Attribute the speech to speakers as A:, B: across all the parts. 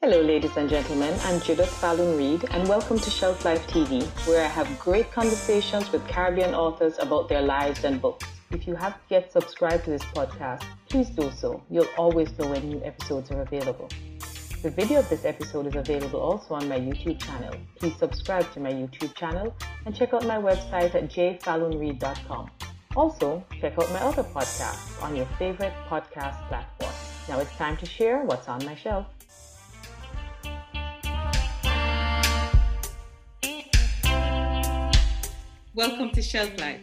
A: Hello, ladies and gentlemen. I'm Judith Fallon Reed, and welcome to Shelf Life TV, where I have great conversations with Caribbean authors about their lives and books. If you haven't yet subscribed to this podcast, please do so. You'll always know when new episodes are available. The video of this episode is available also on my YouTube channel. Please subscribe to my YouTube channel and check out my website at jfallonreed.com. Also, check out my other podcasts on your favorite podcast platform. Now it's time to share what's on my shelf. Welcome to Shelf Life.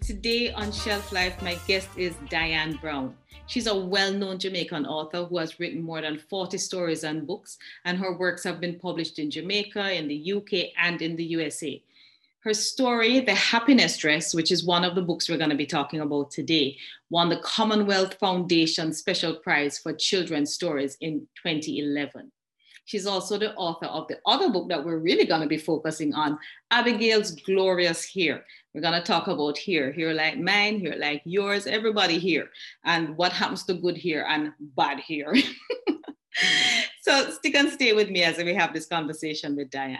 A: Today on Shelf Life, my guest is Diane Brown. She's a well known Jamaican author who has written more than 40 stories and books, and her works have been published in Jamaica, in the UK, and in the USA. Her story, The Happiness Dress, which is one of the books we're going to be talking about today, won the Commonwealth Foundation Special Prize for Children's Stories in 2011. She's also the author of the other book that we're really going to be focusing on, Abigail's Glorious Hair. We're going to talk about hair, hair like mine, hair like yours, everybody here, and what happens to good hair and bad hair. so stick and stay with me as we have this conversation with Diane.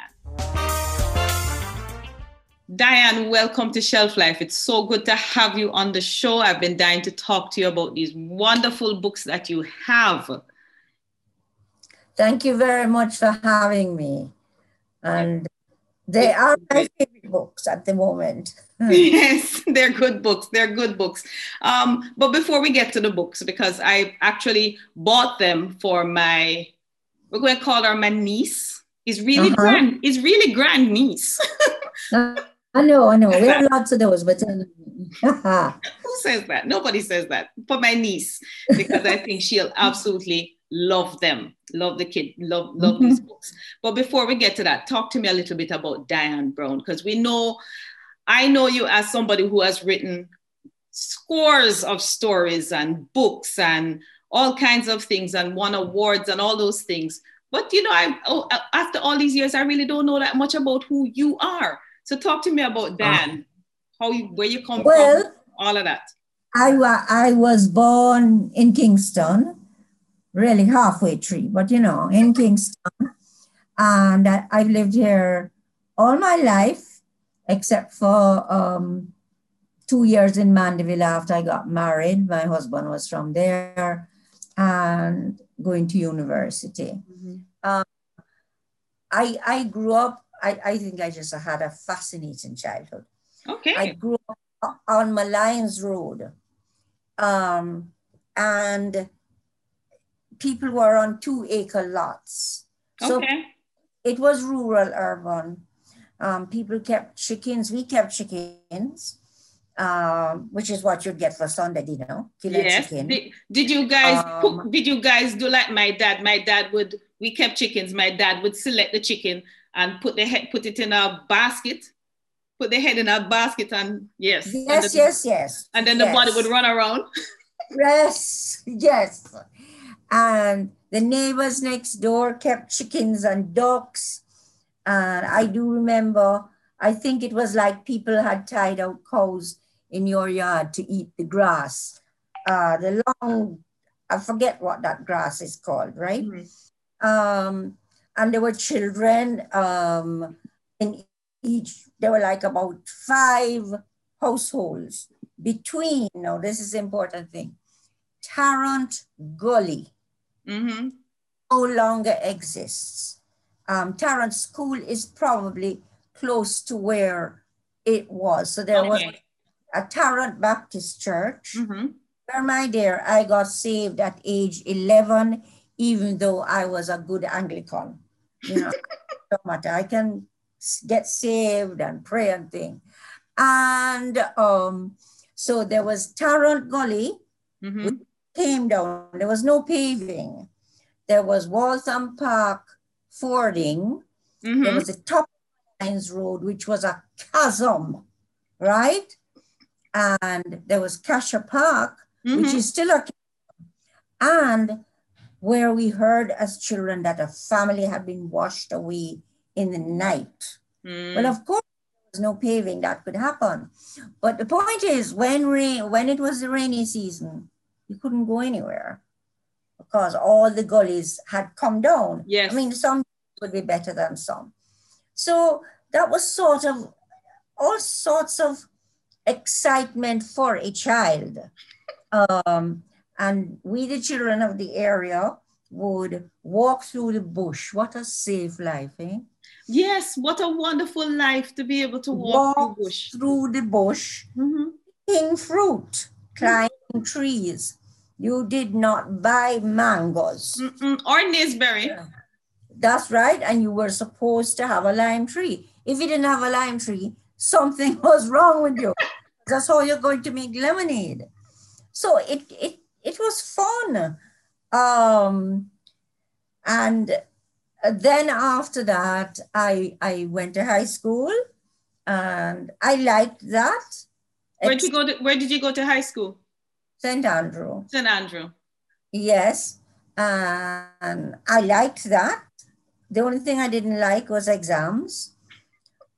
A: Diane, welcome to Shelf Life. It's so good to have you on the show. I've been dying to talk to you about these wonderful books that you have.
B: Thank you very much for having me. And they are my favorite books at the moment.
A: yes, they're good books. They're good books. Um, but before we get to the books, because I actually bought them for my, we're going to call her my niece. Is really uh-huh. grand. Is really grand niece.
B: I know, I know. We have lots of those, but
A: who says that? Nobody says that. For my niece, because I think she'll absolutely love them love the kid love love mm-hmm. these books. But before we get to that talk to me a little bit about diane brown because we know i know you as somebody who has written scores of stories and books and all kinds of things and won awards and all those things. But you know i oh, after all these years i really don't know that much about who you are. So talk to me about dan uh, how you where you come well, from all of that.
B: I, I was born in kingston really halfway tree, but you know, in Kingston. And I, have lived here all my life, except for um, two years in Mandeville after I got married. My husband was from there and going to university. Mm-hmm. Um, I, I grew up, I, I think I just had a fascinating childhood.
A: Okay.
B: I grew up on Molynes Road. Um, and people were on two acre lots. So okay. it was rural urban. Um, people kept chickens. We kept chickens, um, which is what you'd get for Sunday dinner.
A: Yes. Did, did, you guys um, cook, did you guys do like my dad? My dad would we kept chickens. My dad would select the chicken and put the head put it in a basket. Put the head in a basket and yes.
B: Yes, the, yes, yes.
A: And then
B: yes.
A: the body would run around.
B: yes, yes and the neighbors next door kept chickens and ducks. And I do remember, I think it was like people had tied out cows in your yard to eat the grass. Uh, the long, I forget what that grass is called, right? Mm-hmm. Um, and there were children um, in each, there were like about five households between, now this is important thing, Tarrant Gully mm-hmm. no longer exists. Um, Tarrant School is probably close to where it was. So there okay. was a Tarrant Baptist Church. Mm-hmm. Where my dear, I got saved at age 11, even though I was a good Anglican. You know, no matter. I can get saved and pray and thing. And um, so there was Tarrant Gully, mm-hmm came down. There was no paving. There was Waltham Park fording. Mm-hmm. There was a top lines road, which was a chasm, right? And there was Cassia Park, mm-hmm. which is still a and where we heard as children that a family had been washed away in the night. Mm. Well, of course, there was no paving that could happen. But the point is, when rain, when it was the rainy season, you couldn't go anywhere. because all the gullies had come down.
A: Yes.
B: I mean, some would be better than some. So that was sort of all sorts of excitement for a child. Um, and we, the children of the area, would walk through the bush. What a safe life, eh?
A: Yes, what a wonderful life to be able to walk, walk through, bush.
B: through the bush,
A: mm-hmm.
B: eating fruit, climbing trees. You did not buy mangoes
A: Mm-mm. or naseberry.
B: That's right. And you were supposed to have a lime tree. If you didn't have a lime tree, something was wrong with you. That's how you're going to make lemonade. So it it it was fun. Um, and then after that, I I went to high school, and I liked that.
A: Where did you go? To, where did you go to high school?
B: St. Andrew.
A: St. Andrew.
B: Yes, and I liked that. The only thing I didn't like was exams.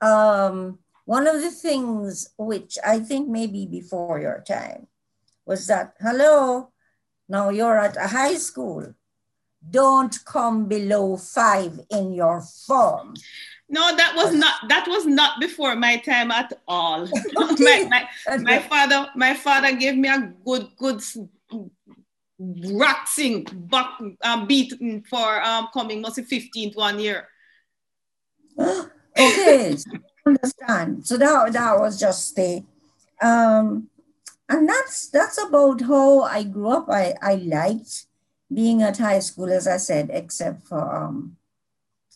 B: Um, one of the things which I think maybe before your time was that, hello, now you're at a high school. Don't come below five in your form.
A: No, that was not that was not before my time at all. my, my, my father, my father gave me a good, good raxing back um, beat for um, coming must be 15th one year.
B: okay, so understand. So that, that was just the um and that's that's about how I grew up. I, I liked being at high school, as I said, except for um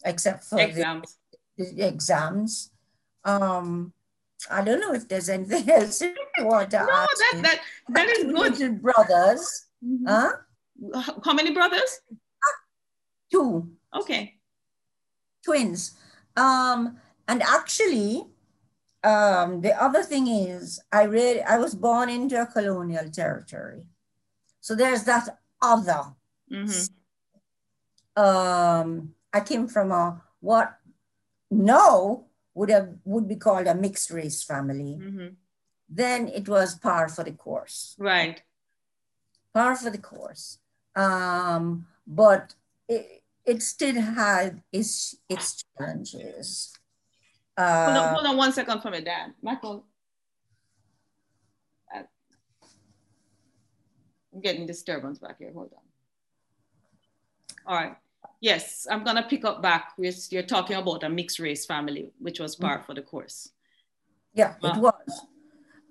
B: except for
A: exams.
B: Exams. Um I don't know if there's anything else you want to
A: no, that, that that is good.
B: Brothers. Mm-hmm. Huh?
A: How many brothers?
B: Two.
A: Okay.
B: Twins. Um, and actually, um, the other thing is I read I was born into a colonial territory. So there's that other.
A: Mm-hmm.
B: Um, I came from a what now would have would be called a mixed race family.
A: Mm-hmm.
B: Then it was par for the course.
A: Right
B: par for the course. Um, but it, it still had its its challenges.
A: Uh, hold, on, hold on one second for me, Dad. Michael. Uh, I'm getting disturbance back here. Hold on. All right. Yes, I'm gonna pick up back. You're talking about a mixed race family, which was part mm-hmm. for the course.
B: Yeah, it was.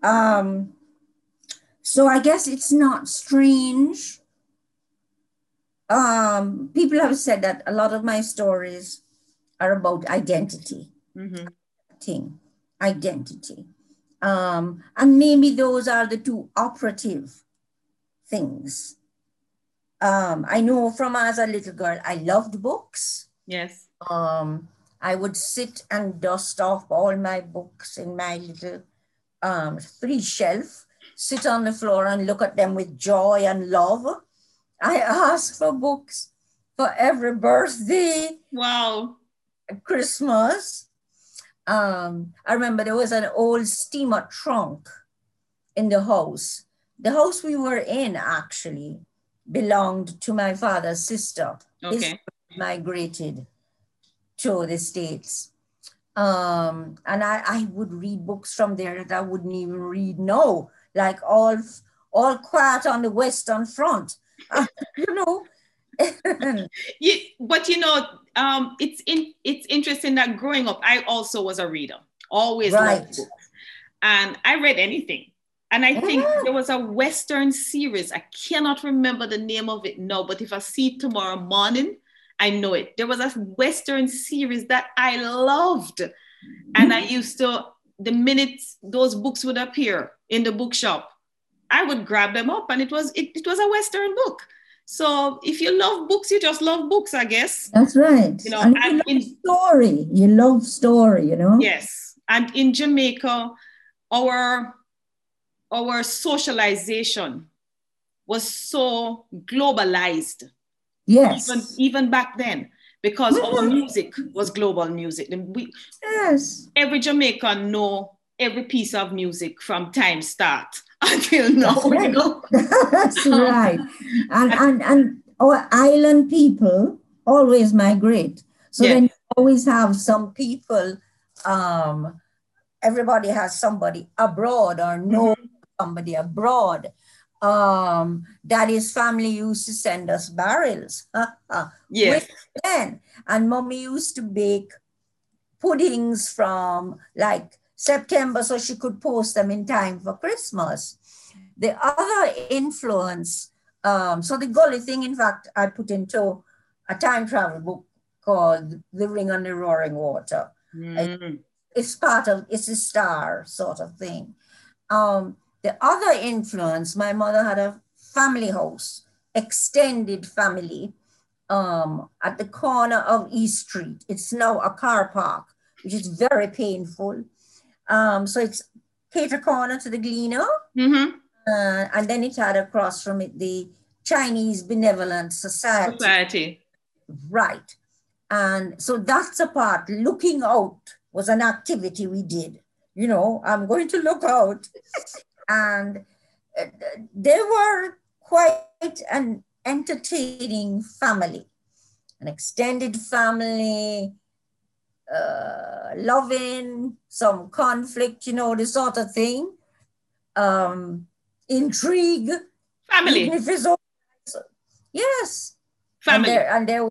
B: Um, so I guess it's not strange. Um, people have said that a lot of my stories are about identity,
A: mm-hmm.
B: thing, identity. Um, and maybe those are the two operative things. Um, I know from as a little girl, I loved books.
A: Yes.
B: Um, I would sit and dust off all my books in my little um, free shelf sit on the floor and look at them with joy and love. I ask for books for every birthday.
A: Wow.
B: Christmas. Um, I remember there was an old steamer trunk in the house. The house we were in actually belonged to my father's sister.
A: Okay.
B: Migrated to the States. Um, and I, I would read books from there that I wouldn't even read now like all all quiet on the Western Front. Uh, you know.
A: you, but you know, um, it's in, it's interesting that growing up, I also was a reader, always right. loved books, and I read anything. And I think yeah. there was a Western series. I cannot remember the name of it now, but if I see it tomorrow morning, I know it. There was a Western series that I loved. And I mm-hmm. used to, the minute those books would appear, in the bookshop, I would grab them up and it was it, it was a Western book. So if you love books, you just love books, I guess.
B: That's right.
A: You know,
B: and,
A: and
B: you in, story. You love story, you know?
A: Yes. And in Jamaica, our our socialization was so globalized.
B: Yes.
A: Even, even back then, because mm-hmm. our music was global music. And we
B: yes.
A: Every Jamaican know every piece of music from time start until now.
B: That's right. That's right. And, and, and our island people always migrate. So yes. then you always have some people, um, everybody has somebody abroad or know mm-hmm. Somebody abroad. Um, daddy's family used to send us barrels.
A: yes.
B: Then, and mommy used to bake puddings from like September so she could post them in time for Christmas. The other influence, um, so the gully thing, in fact, I put into a time travel book called The Ring on the Roaring Water. Mm. It's part of, it's a star sort of thing. Um, the other influence, my mother had a family house, extended family um, at the corner of East Street. It's now a car park, which is very painful. Um, so it's cater corner to the Gleaner.
A: Mm-hmm.
B: Uh, and then it had across from it the Chinese Benevolent Society.
A: Society.
B: Right. And so that's a part. Looking out was an activity we did. You know, I'm going to look out. and uh, they were quite an entertaining family, an extended family, uh, loving, some conflict, you know, this sort of thing. Um, intrigue.
A: Family.
B: Yes.
A: Family.
B: And there, and there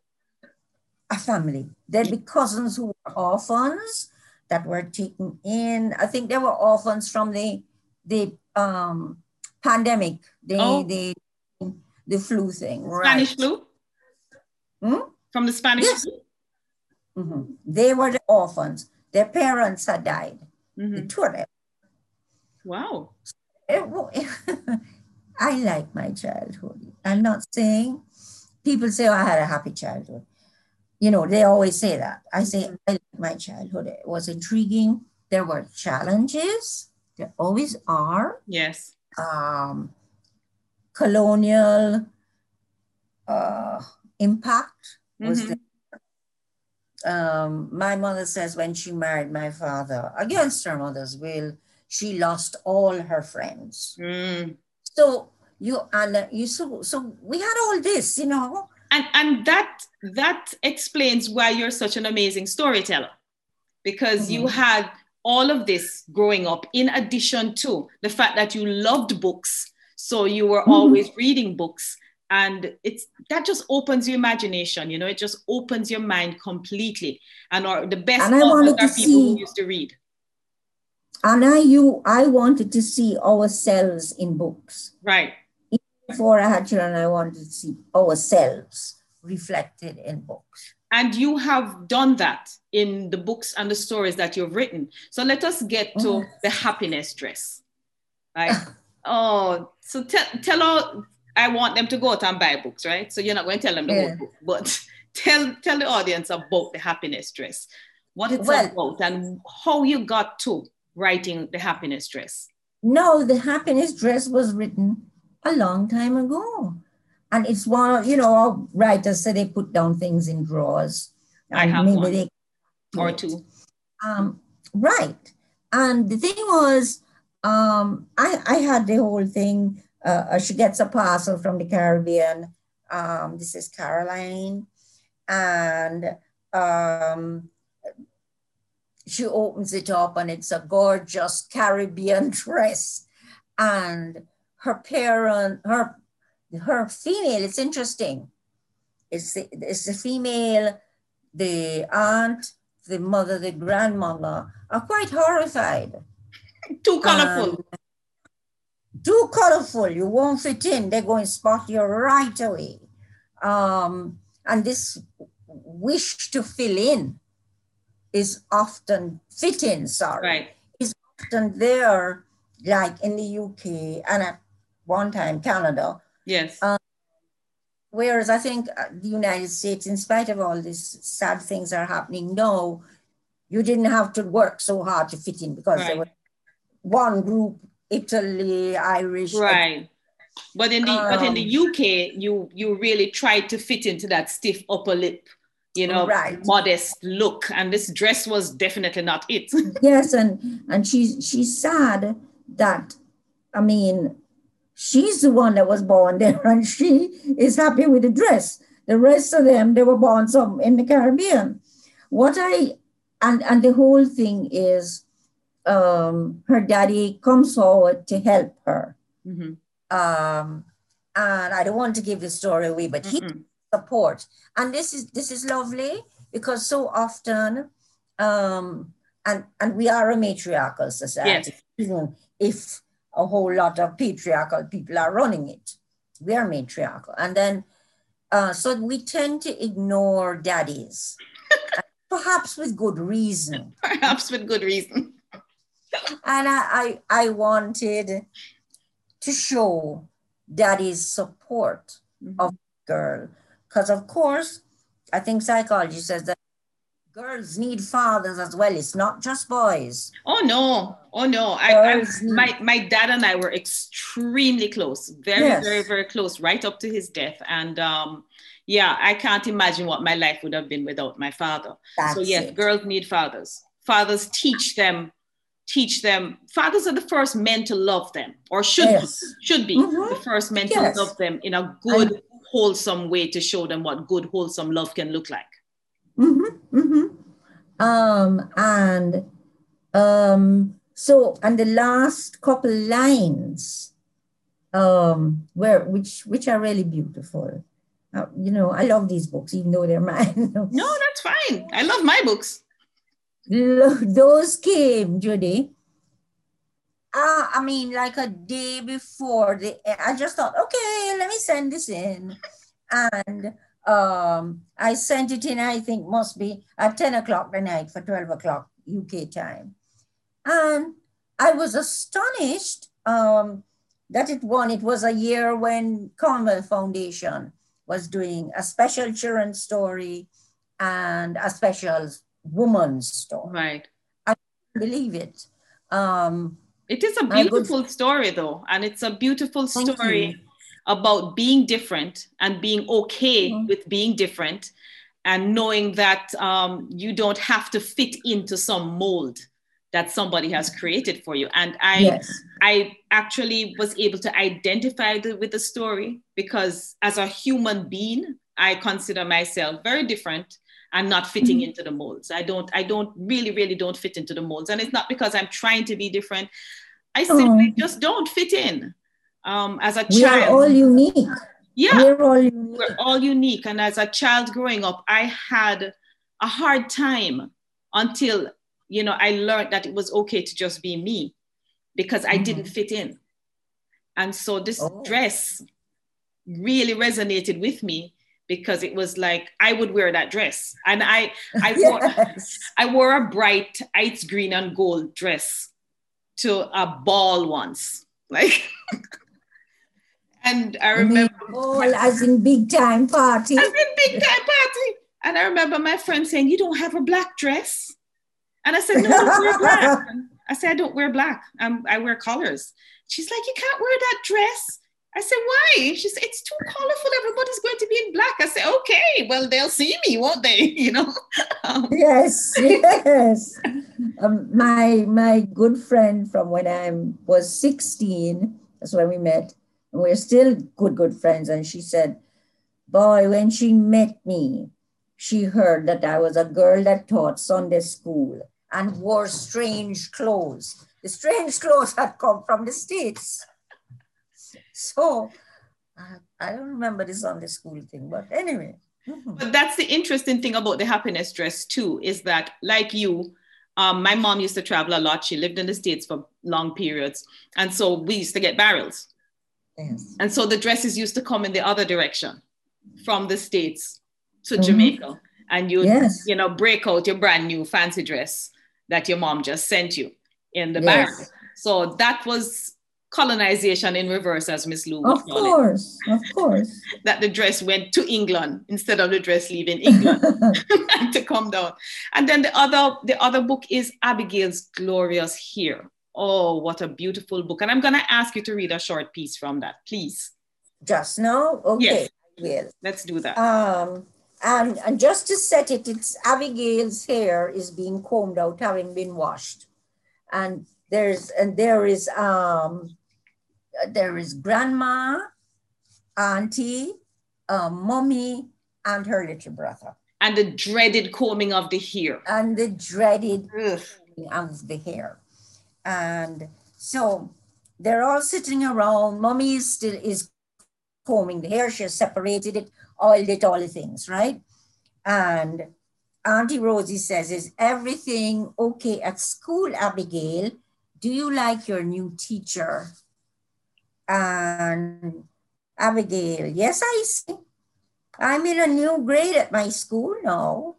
B: a family. There'd be cousins who were orphans that were taken in. I think there were orphans from the the um, pandemic, the, oh. the the flu thing.
A: Spanish flu?
B: Hmm?
A: From the Spanish yes. flu?
B: Mm-hmm. They were the orphans. Their parents had died. Mm-hmm. The two of them.
A: Wow.
B: I like my childhood. I'm not saying people say oh, I had a happy childhood. You know, they always say that. I say I like my childhood. It was intriguing. There were challenges. There always are.
A: Yes.
B: Um, colonial uh, impact was mm-hmm. Um, my mother says when she married my father, against her mother's will, she lost all her friends.
A: Mm.
B: So you and you so so we had all this, you know.
A: And and that that explains why you're such an amazing storyteller, because mm-hmm. you had all of this growing up, in addition to the fact that you loved books, so you were mm-hmm. always reading books and it's that just opens your imagination you know it just opens your mind completely and or the best authors
B: are
A: people who used to read
B: and I you I wanted to see ourselves in books.
A: Right.
B: Before I had children, I wanted to see ourselves reflected in books.
A: And you have done that in the books and the stories that you've written. So let us get to oh. the happiness dress. Right. Ah. oh, so tell tell all I want them to go out and buy books, right? So you're not going to tell them the yeah. whole book, but tell tell the audience about the happiness dress, what it's well, about, and how you got to writing The Happiness Dress?
B: No, The Happiness Dress was written a long time ago. And it's one, you know, writers say they put down things in drawers.
A: I have maybe one. They, or two.
B: Um, right. And the thing was, um, I, I had the whole thing. Uh, she gets a parcel from the Caribbean. Um, this is Caroline. And um, she opens it up and it's a gorgeous Caribbean dress. And her parent, her her female, it's interesting. It's the, it's the female, the aunt, the mother, the grandmother are quite horrified.
A: Too colorful. Um,
B: too colorful. You won't fit in. They're going to spot you right away. Um, and this wish to fill in is often fit in, sorry,
A: right.
B: is often there, like in the UK and at one time Canada.
A: Yes.
B: Um, whereas I think uh, the United States, in spite of all these sad things are happening, no, you didn't have to work so hard to fit in because right. there was one group, Italy, Irish.
A: Right. But in the um, but in the um, UK, you you really tried to fit into that stiff upper lip you know right. modest look and this dress was definitely not it
B: yes and and she's she's sad that i mean she's the one that was born there and she is happy with the dress. The rest of them, they were born some in the Caribbean. What I, and, and the whole thing is um, her daddy comes forward to help her. Mm-hmm. Um, and I don't want to give the story away, but he support. And this is this is lovely because so often um, and and we are a matriarchal society, yes. even if a whole lot of patriarchal people are running it. We are matriarchal. And then, uh, so we tend to ignore daddies, perhaps with good reason.
A: Perhaps with good reason.
B: and I, I, I wanted to show daddy's support mm-hmm. of girl. Because, of course, I think psychology says that girls need fathers as well. It's not just boys.
A: Oh no, oh no. I, I my my dad and I were extremely close, very yes. very very close, right up to his death. And um, yeah, I can't imagine what my life would have been without my father. That's so yes, it. girls need fathers. Fathers teach them. Teach them. Fathers are the first men to love them, or should yes. be, should be mm-hmm. the first men yes. to love them in a good, and, wholesome way to show them what good, wholesome love can look like.
B: Mm-hmm, mm-hmm. Um, and um, so, and the last couple lines, um, where which which are really beautiful. Uh, you know, I love these books, even though they're mine.
A: no, that's fine. I love my books.
B: Those came, Judy. Uh, I mean, like a day before the. I just thought, okay, let me send this in, and um, I sent it in, I think must be at 10 o'clock the night for 12 o'clock UK time. And I was astonished um, that it won. It was a year when Commonwealth Foundation was doing a special children's story and a special woman's story.
A: Right.
B: I believe it. Um,
A: it is a beautiful story, though, and it's a beautiful story about being different and being okay mm-hmm. with being different and knowing that um, you don't have to fit into some mold that somebody has created for you and i yes. i actually was able to identify the, with the story because as a human being i consider myself very different and not fitting mm-hmm. into the molds i don't i don't really really don't fit into the molds and it's not because i'm trying to be different i simply oh. just don't fit in um, as a
B: we child. We're all unique.
A: Yeah, we're all unique. We're all unique. And as a child growing up, I had a hard time until you know I learned that it was okay to just be me because I mm-hmm. didn't fit in. And so this oh. dress really resonated with me because it was like I would wear that dress. And I I yes. wore I wore a bright ice green and gold dress to a ball once. Like And I remember
B: all as in big time party.
A: As in big time party. And I remember my friend saying, You don't have a black dress? And I said, No, I wear black. I said, I don't wear black. I'm, I wear colors. She's like, You can't wear that dress. I said, Why? She said, It's too colorful. Everybody's going to be in black. I said, Okay, well, they'll see me, won't they? You know?
B: Um, yes, yes. um, my my good friend from when I was 16, that's when we met and we're still good, good friends. And she said, Boy, when she met me, she heard that I was a girl that taught Sunday school and wore strange clothes. The strange clothes had come from the States. So I don't remember the Sunday school thing, but anyway.
A: Mm-hmm. But that's the interesting thing about the happiness dress, too, is that, like you, um, my mom used to travel a lot. She lived in the States for long periods. And so we used to get barrels. Yes. And so the dresses used to come in the other direction from the States to mm-hmm. Jamaica. And you, yes. you know, break out your brand new fancy dress that your mom just sent you in the yes. So that was colonization in reverse, as Miss Lou
B: Of course, it. of course.
A: that the dress went to England instead of the dress leaving England to come down. And then the other, the other book is Abigail's Glorious Hair. Oh, what a beautiful book. And I'm going to ask you to read a short piece from that, please.
B: Just now? Okay, yes.
A: I will. Let's do that.
B: Um, and, and just to set it, it's Abigail's hair is being combed out, having been washed. And there's and there is um there is grandma, auntie, uh, mommy, and her little brother.
A: And the dreaded combing of the hair.
B: And the dreaded
A: Ugh.
B: combing of the hair. And so they're all sitting around. Mommy is still is combing the hair. She has separated it, oiled it, all the things, right? And Auntie Rosie says, Is everything okay at school, Abigail? Do you like your new teacher? And Abigail, yes, I see. I'm in a new grade at my school now.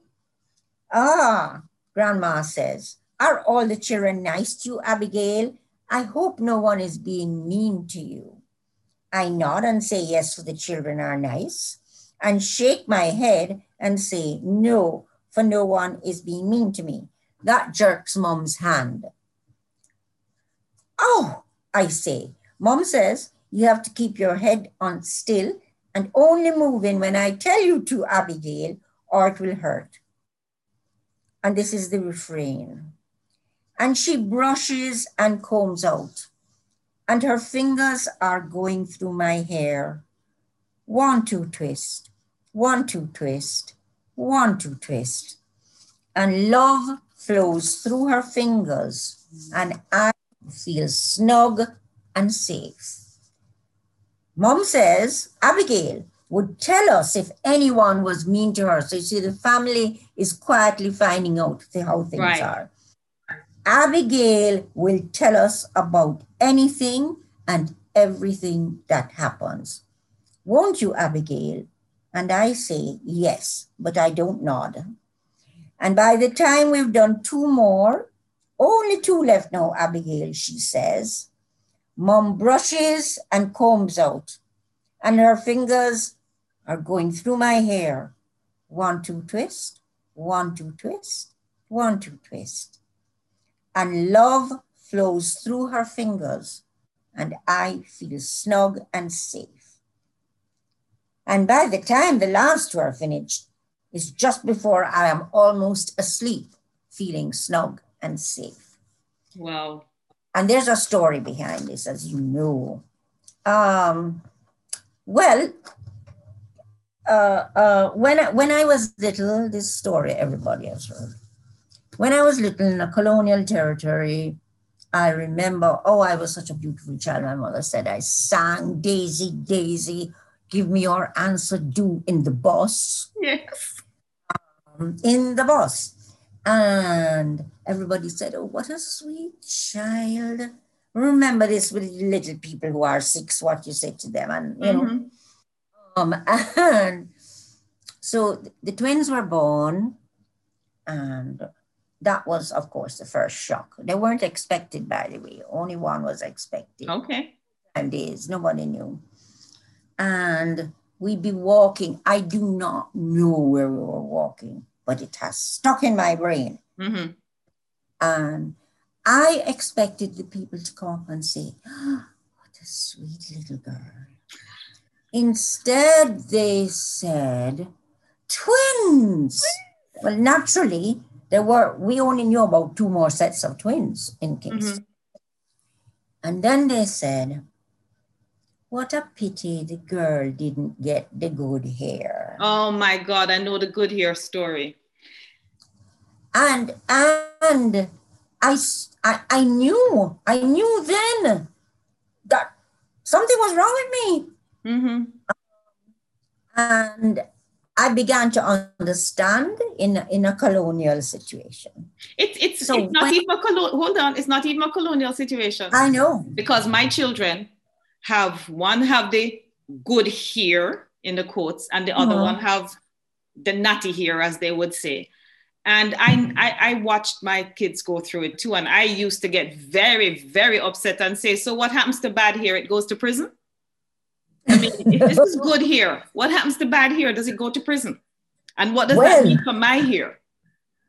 B: Ah, Grandma says, Are all the children nice to you, Abigail? I hope no one is being mean to you. I nod and say, Yes, for the children are nice, and shake my head and say, No, for no one is being mean to me. That jerks Mom's hand. Oh, I say, Mom says you have to keep your head on still and only move in when I tell you to, Abigail, or it will hurt. And this is the refrain. And she brushes and combs out, and her fingers are going through my hair. One, two, twist, one, two, twist, one, two, twist. And love flows through her fingers, and I feel snug and safe. Mom says Abigail would tell us if anyone was mean to her. So you see, the family is quietly finding out how things
A: Right.
B: are. Abigail will tell us about anything and everything that happens. Won't you, Abigail? And I say, yes, but I don't nod. And by the time we've done two more, only two left now, Abigail, she says. Mom brushes and combs out, and her fingers are going through my hair. One, two, twist, one, two, twist, one, two, twist. And love flows through her fingers, and I feel snug and safe. And by the time the last two are finished, it's just before I am almost asleep, feeling snug and safe.
A: Wow.
B: And there's a story behind this, as you know. Um, well, uh, uh, when, I, when I was little, this story everybody has heard. When I was little in a colonial territory, I remember, oh, I was such a beautiful child. My mother said, I sang Daisy, Daisy, give me your answer do in the bus
A: Yes.
B: in the bus. And everybody said, Oh, what a sweet child. Remember this with little people who are six, what you say to them. And, you know,
A: Mhm.
B: um, and so the twins were born, and that was, of course, the first shock. They weren't expected, by the way. Only one was expected
A: Okay.
B: And days. Nobody knew. And we'd be walking. I do not know where we were walking, but it has stuck in my brain.
A: hmm
B: And I expected the people to come up and say, "Ah, What a sweet little girl. Instead, they said, Twins. Well, naturally, there were, we only knew about two more sets of twins in Kingston. And then they said, What a pity the girl didn't get the good hair.
A: Oh my God, I know the good hair story.
B: And and I, I, I knew, I knew then that something was wrong with me.
A: Mm-hmm.
B: And I began to understand in, a- in a colonial situation.
A: It's it's
B: So
A: it's not
B: when-
A: even a colo- hold on, it's not even a colonial situation.
B: I know.
A: because my children have one have the good hair in the quotes and the other
B: Mhm.
A: one have the natty hair as they would say and I, I i watched my kids go through it too and i used to get very very upset and say so what happens to bad hair it goes to prison i mean if this is good hair what happens to bad hair does it go to prison and what does
B: Well-
A: that mean for my hair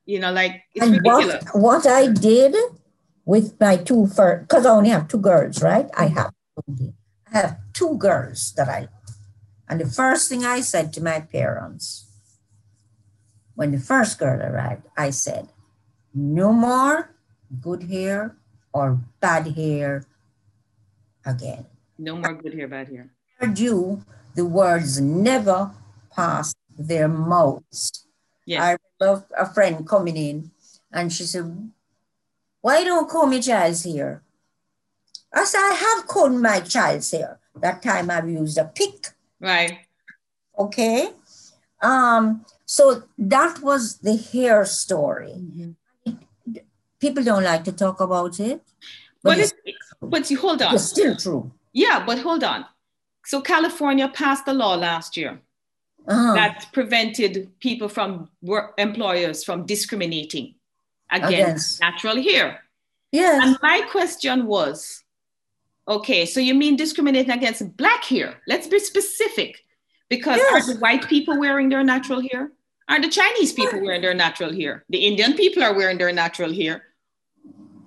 A: you know like it's ridiculous
B: what, what I did with my two first, because I only have two girls, right? I have I have two girls that I and the first thing I said to my parents when the first girl arrived, I said, no more good hair or bad hair again.
A: No more good hair, bad hair.
B: You, the words never pass their mouths.
A: Yes.
B: I remember a friend coming in and she said, Why don't call me child's hair? I said, I have called my child's hair. That time I've used a pick.
A: Right.
B: Okay. Um, so that was the hair story.
A: Mm-hmm.
B: People don't like to talk about it.
A: But, it's, but you hold on.
B: It's still true.
A: Yeah, but hold on. So California passed a law last year
B: Uh-huh.
A: that prevented people from work employers from discriminating against, natural hair.
B: Yes.
A: And my question was, okay, so you mean discriminating against black hair? Let's be specific. Because
B: Yes.
A: are the white people wearing their natural hair? Are the Chinese people wearing their natural hair? The Indian people are wearing their natural hair.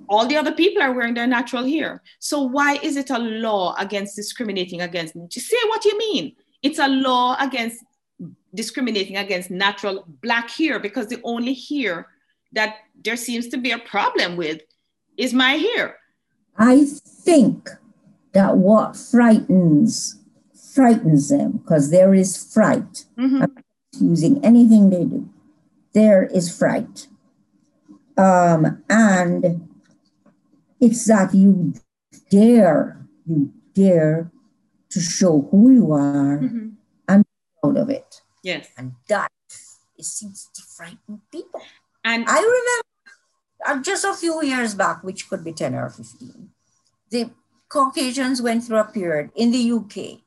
A: All the other people are wearing their natural hair. So why is it a law against discriminating against? Just say what you mean. It's a law against discriminating against natural black hair because the only hair that there seems to be a problem with is my hair.
B: I think that what frightens frightens them because there is fright
A: Mhm.
B: using anything they do. There is fright. Um, and it's that you dare, you dare to show who you are
A: Mhm.
B: out of it.
A: Yes.
B: And that it seems to frighten people.
A: And
B: I remember uh, just a few years back, which could be 10 or 15, the Caucasians went through a period in the UK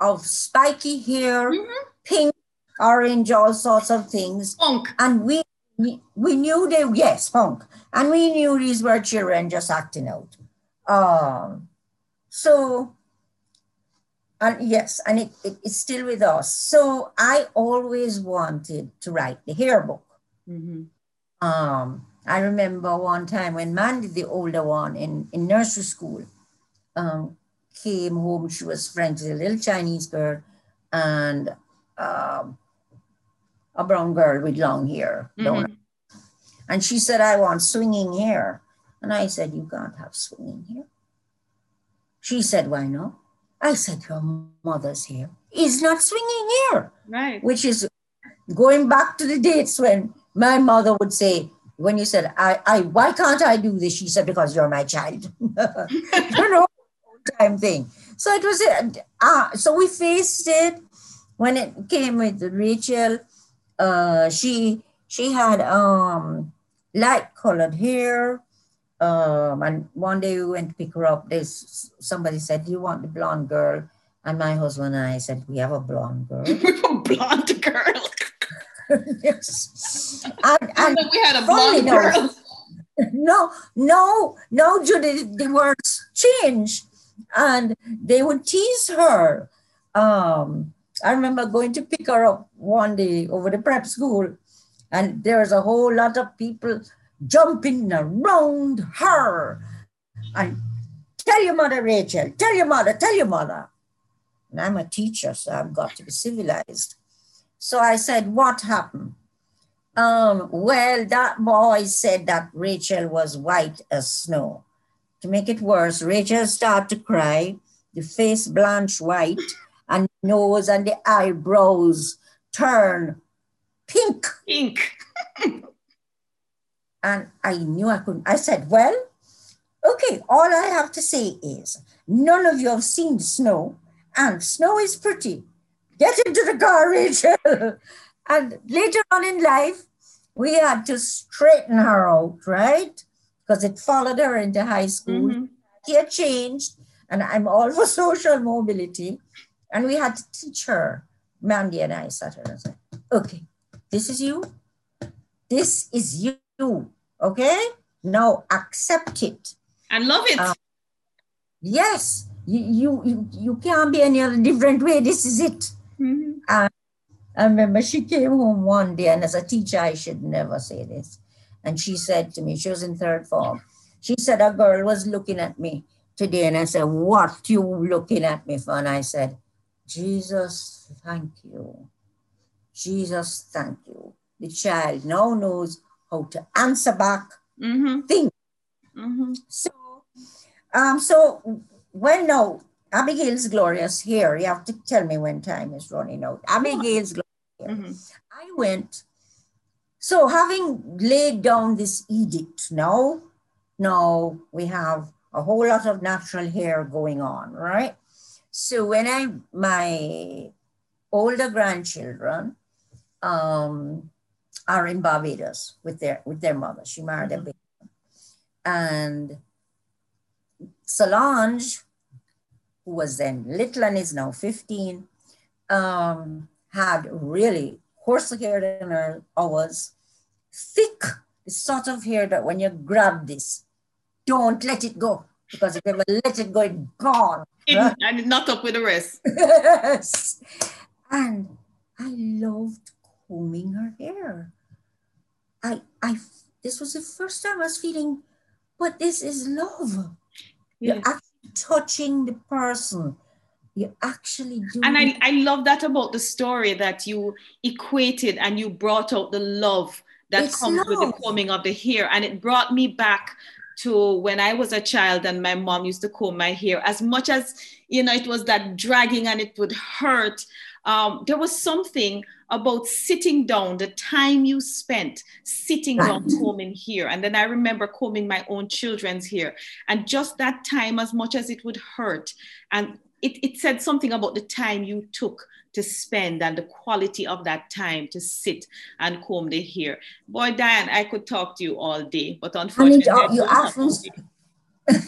B: of spiky hair,
A: Mhm.
B: pink, orange, all sorts of things. And we we knew they, yes, punk. And we knew these were children just acting out. Um, so, and yes, and it, it, it's still with us. So I always wanted to write the hair book.
A: Mhm.
B: Um, I remember one time when Mandy, the older one in, in nursery school, um, came home. She was friends with a little Chinese girl and um, a brown girl with long hair.
A: Mhm.
B: And she said, I want swinging hair. And I said, You can't have swinging hair. She said, Why not? I said, Your mother's hair is not swinging hair
A: Right.
B: which is going back to the dates when my mother would say, when you said, I, I why can't I do this? She said, because you're my child. you know, time thing. So it was, uh, so we faced it when it came with Rachel. Uh, she she had um light colored hair. Um, and one day we went to pick her up. This somebody said, "Do you want the blonde girl?" And my husband and I said, "We have a blonde girl."
A: a blonde girl.
B: yes. And,
A: I
B: and
A: we had a blonde
B: enough.
A: girl.
B: no, no, no, Judy, the words change. And they would tease her. Um, I remember going to pick her up one day over the prep school, and there was a whole lot of people jumping around her. And tell your mother, Rachel, tell your mother, tell your mother. And I'm a teacher, so I've got to be civilized. So I said, What happened? Um, well, that boy said that Rachel was white as snow. To make it worse, Rachel started to cry, the face blanched white, and the nose and the eyebrows turn pink.
A: Pink.
B: And I knew I couldn't. I said, Well, okay, all I have to say is none of you have seen snow, and snow is pretty. Get into the car, Rachel. and later on in life, we had to straighten her out, right? Because it followed her into high school.
A: Mhm.
B: She had changed, and I'm all for social mobility. And we had to teach her. Mandy and I sat her and said, okay, this is you. This is you. Okay? Now accept it.
A: I love it.
B: Uh, Yes, you, you, you, can't be any other different way. This is it.
A: Mhm.
B: I remember she came home one day, and as a teacher, I should never say this. And she said to me, she was in third form. She said, A girl was looking at me today, and I said, What you looking at me for? And I said, Jesus, thank you. Jesus, thank you. The child now knows how to answer back
A: Mhm.
B: things.
A: Mhm.
B: So, um, so when now Abigail's glorious hair. You have to tell me when time is running out. Abigail's glorious. Mm-hmm. I went. So having laid down this edict now, now we have a whole lot of natural hair going on, right? So when I my older grandchildren um, are in Barbados with their with their mother. She married mm-hmm. a baby. And Solange, who was then little and is now 15, um, had really coarser hair than her ours, thick, the sort of hair that when you grab this, don't let it go. Because if you ever let it go, it's gone.
A: And not up with the rest.
B: yes. And I loved combing her hair. I, I, this was the first time I was feeling, but this is love. Yes. You're actually touching the person. You actually do.
A: And I, I love that about the story that you equated and you brought out the love that it's comes love. with the combing of the hair. And it brought me back to when I was a child and my mom used to comb my hair. As much as, you know, it was that dragging and it would hurt, um, there was something about sitting down, the time you spent sitting down combing here. And then I remember combing my own children's hair. And just that time, as much as it would hurt, and it, it said something about the time you took to spend and the quality of that time to sit and comb the hair. Boy, Diane, I could talk to you all day, but unfortunately, I mean,
B: you, often,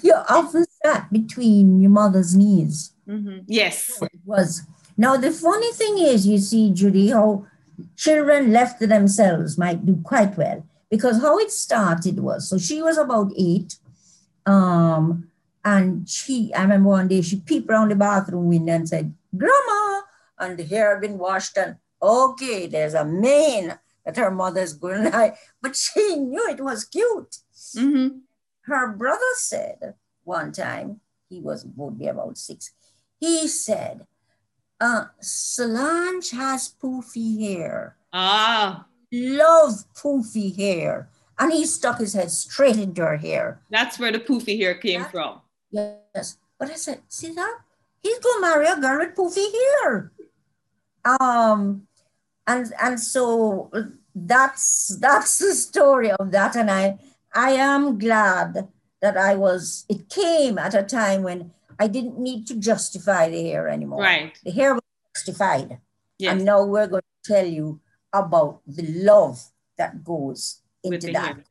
B: you often sat between your mother's knees.
A: Mm-hmm. Yes.
B: It was now, the funny thing is, you see, Judy, how children left to themselves might do quite well because how it started was so she was about eight. Um, and she, I remember one day she peeped around the bathroom window and said, Grandma, and the hair had been washed and okay, there's a mane that her mother's going to lie. But she knew it was cute.
A: Mm-hmm.
B: Her brother said one time, he was would be about six, he said, uh, Solange has poofy hair.
A: Ah.
B: Love poofy hair. And he stuck his head straight into her hair.
A: That's where the poofy hair came that, from.
B: Yes. But I said, see that? He's gonna marry a girl with poofy hair. Um, and and so that's that's the story of that. And I I am glad that I was, it came at a time when I didn't need to justify the hair anymore.
A: Right.
B: The hair was justified. Yes. And now we're going to tell you about the love that goes into that. Hair.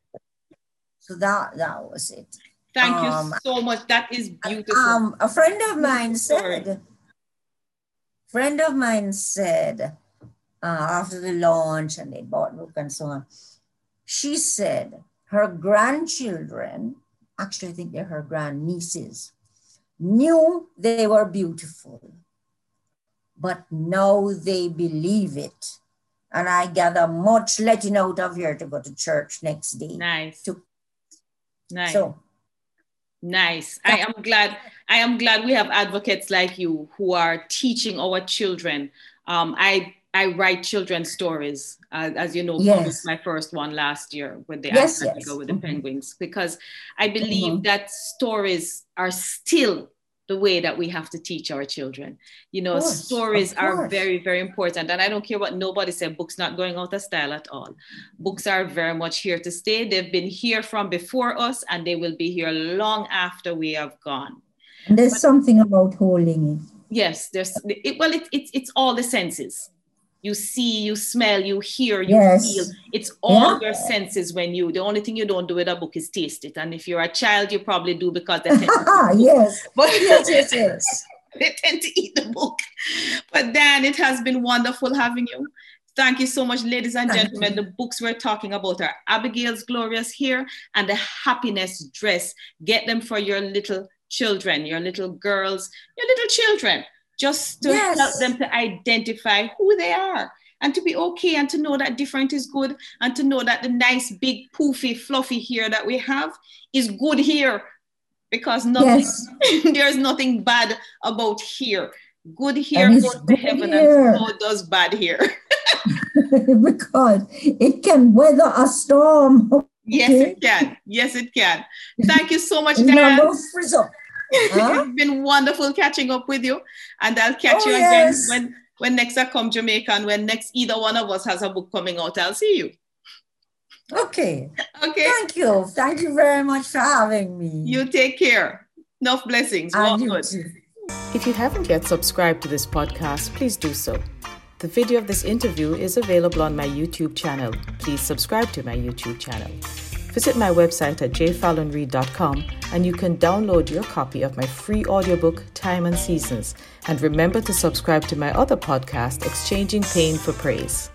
B: So that that was it.
A: Thank um, you so much. That is beautiful.
B: Um, a friend of mine said, friend of mine said, uh, after the launch and they bought book and so on, she said her grandchildren, actually I think they're her grandnieces, knew they were beautiful, but now they believe it. And I gather much letting out of here to go to church next day.
A: Nice.
B: To,
A: nice. So nice. I am glad. I am glad we have advocates like you who are teaching our children. Um, I I write children's stories, uh, as you know, yes. my first one last year with the yes, yes. with the mm-hmm. penguins, because I believe mm-hmm. that stories are still the way that we have to teach our children. You know, course, stories are very, very important. And I don't care what nobody said, books not going out of style at all. Books are very much here to stay. They've been here from before us and they will be here long after we have gone.
B: And there's but, something about holding it.
A: Yes, there's it, well, it, it, it's all the senses you see, you smell, you hear, you
B: yes.
A: feel. It's all yeah. your senses when you, the only thing you don't do with a book is taste it. And if you're a child, you probably do because they tend to
B: yes.
A: But
B: yes, yes, yes.
A: they tend to eat the book. But Dan, it has been wonderful having you. Thank you so much, ladies and Thank gentlemen. You. The books we're talking about are Abigail's Glorious Hair and The Happiness Dress. Get them for your little children, your little girls, your little children just to yes. help them to identify who they are and to be okay and to know that different is good and to know that the nice big poofy fluffy hair that we have is good here because nothing yes. there's nothing bad about here good hair goes to heaven hair. and so does bad hair
B: because it can weather a storm
A: yes it can yes it can thank you so much Dan.
B: Frizz up
A: Huh? it's been wonderful catching up with you. And I'll catch oh, you again yes. when, when next I come Jamaica and when next either one of us has a book coming out. I'll see you.
B: Okay.
A: Okay.
B: Thank you. Thank you very much for having me.
A: You take care. Enough blessings. And you
C: too. If you haven't yet subscribed to this podcast, please do so. The video of this interview is available on my YouTube channel. Please subscribe to my YouTube channel. Visit my website at jfallonreid.com and you can download your copy of my free audiobook, Time and Seasons. And remember to subscribe to my other podcast, Exchanging Pain for Praise.